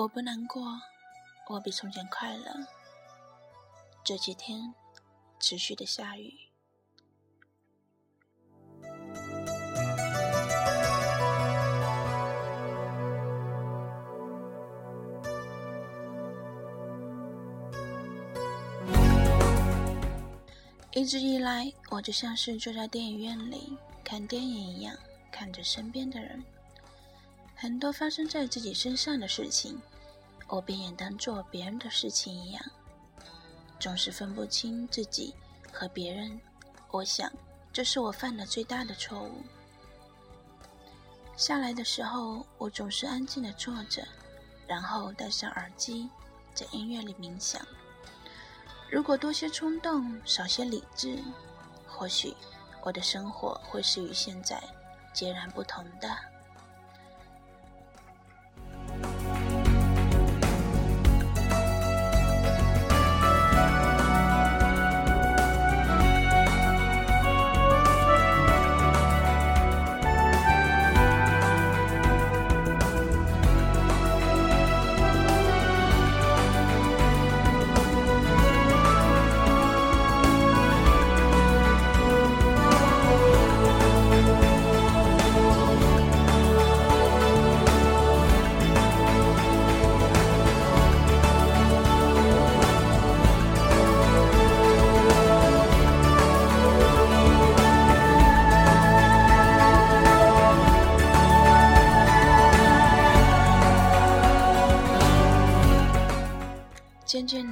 我不难过，我比从前快乐。这几天持续的下雨，一直以来，我就像是坐在电影院里看电影一样，看着身边的人。很多发生在自己身上的事情，我便也当做别人的事情一样，总是分不清自己和别人。我想，这是我犯的最大的错误。下来的时候，我总是安静的坐着，然后戴上耳机，在音乐里冥想。如果多些冲动，少些理智，或许我的生活会是与现在截然不同的。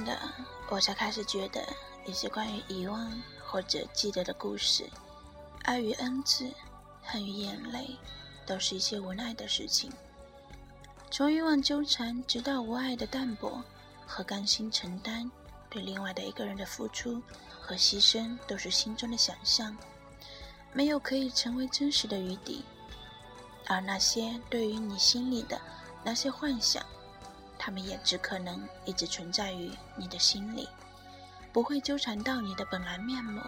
的，我才开始觉得一些关于遗忘或者记得的故事，爱与恩赐，恨与眼泪，都是一些无奈的事情。从欲望纠缠，直到无爱的淡泊和甘心承担，对另外的一个人的付出和牺牲，都是心中的想象，没有可以成为真实的余地。而那些对于你心里的那些幻想。他们也只可能一直存在于你的心里，不会纠缠到你的本来面目。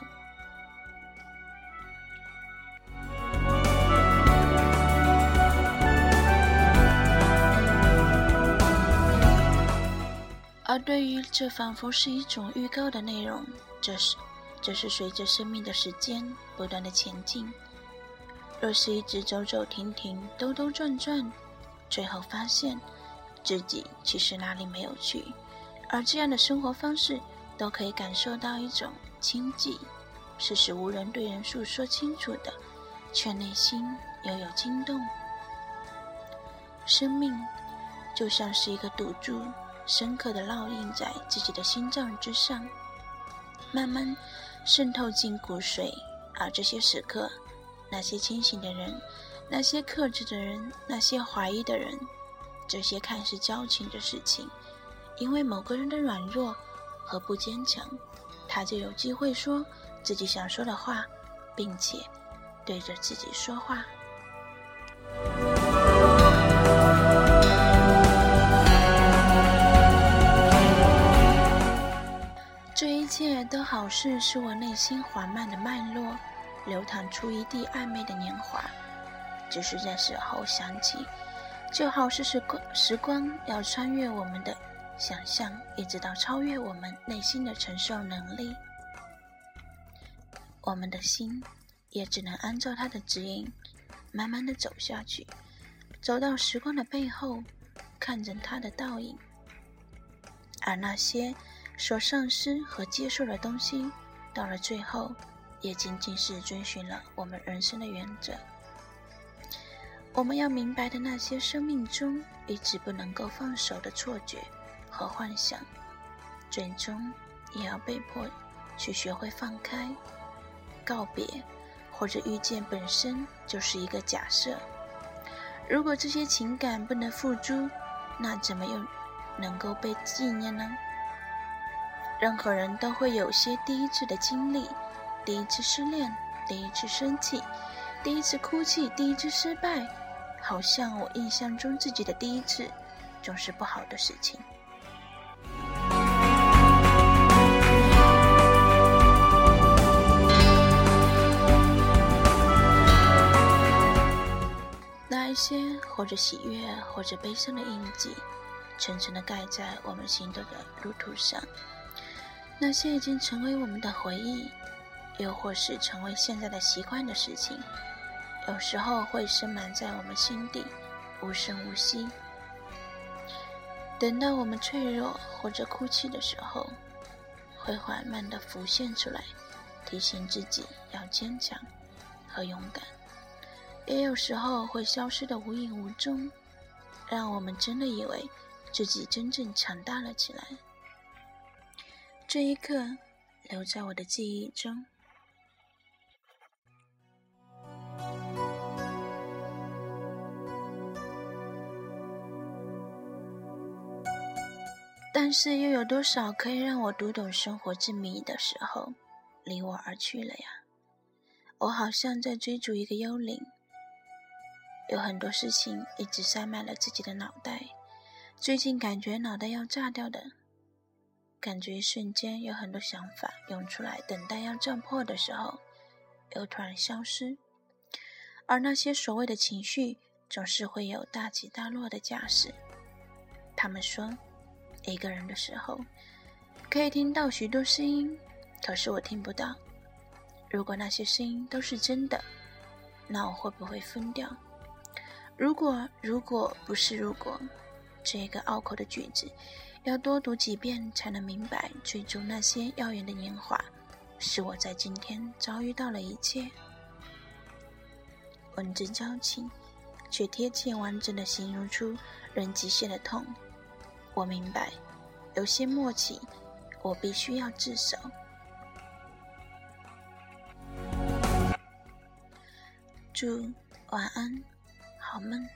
而对于这仿佛是一种预告的内容，这是这是随着生命的时间不断的前进。若是一直走走停停、兜兜转转，最后发现。自己其实哪里没有去，而这样的生活方式都可以感受到一种清寂，是使无人对人诉说清楚的，却内心又有惊动。生命就像是一个赌注，深刻的烙印在自己的心脏之上，慢慢渗透进骨髓。而这些时刻，那些清醒的人，那些克制的人，那些怀疑的人。这些看似矫情的事情，因为某个人的软弱和不坚强，他就有机会说自己想说的话，并且对着自己说话。这一切都好似是我内心缓慢的脉络，流淌出一地暧昧的年华，只是在死后想起。就好似时光，时光要穿越我们的想象，一直到超越我们内心的承受能力，我们的心也只能按照它的指引，慢慢的走下去，走到时光的背后，看着它的倒影。而那些所丧失和接受的东西，到了最后，也仅仅是遵循了我们人生的原则。我们要明白的那些生命中一直不能够放手的错觉和幻想，最终也要被迫去学会放开、告别，或者遇见本身就是一个假设。如果这些情感不能付诸，那怎么又能够被纪念呢？任何人都会有些第一次的经历：第一次失恋，第一次生气，第一次哭泣，第一次失败。好像我印象中自己的第一次，总是不好的事情。那一些或者喜悦或者悲伤的印记，层层的盖在我们行走的路途上。那些已经成为我们的回忆，又或是成为现在的习惯的事情，有时候会深埋在我们心底，无声无息。等到我们脆弱或者哭泣的时候，会缓慢的浮现出来，提醒自己要坚强和勇敢；也有时候会消失的无影无踪，让我们真的以为自己真正强大了起来。这一刻，留在我的记忆中。但是，又有多少可以让我读懂生活之谜的时候，离我而去了呀？我好像在追逐一个幽灵，有很多事情一直塞满了自己的脑袋。最近感觉脑袋要炸掉的。感觉一瞬间有很多想法涌出来，等待要撞破的时候，又突然消失。而那些所谓的情绪，总是会有大起大落的架势。他们说，一个人的时候，可以听到许多声音，可是我听不到。如果那些声音都是真的，那我会不会疯掉？如果如果不是如果，这个拗口的句子。要多读几遍才能明白，追逐那些耀眼的年华，使我在今天遭遇到了一切。文字矫情，却贴切完整的形容出人极限的痛。我明白，有些默契，我必须要自首。祝晚安，好梦。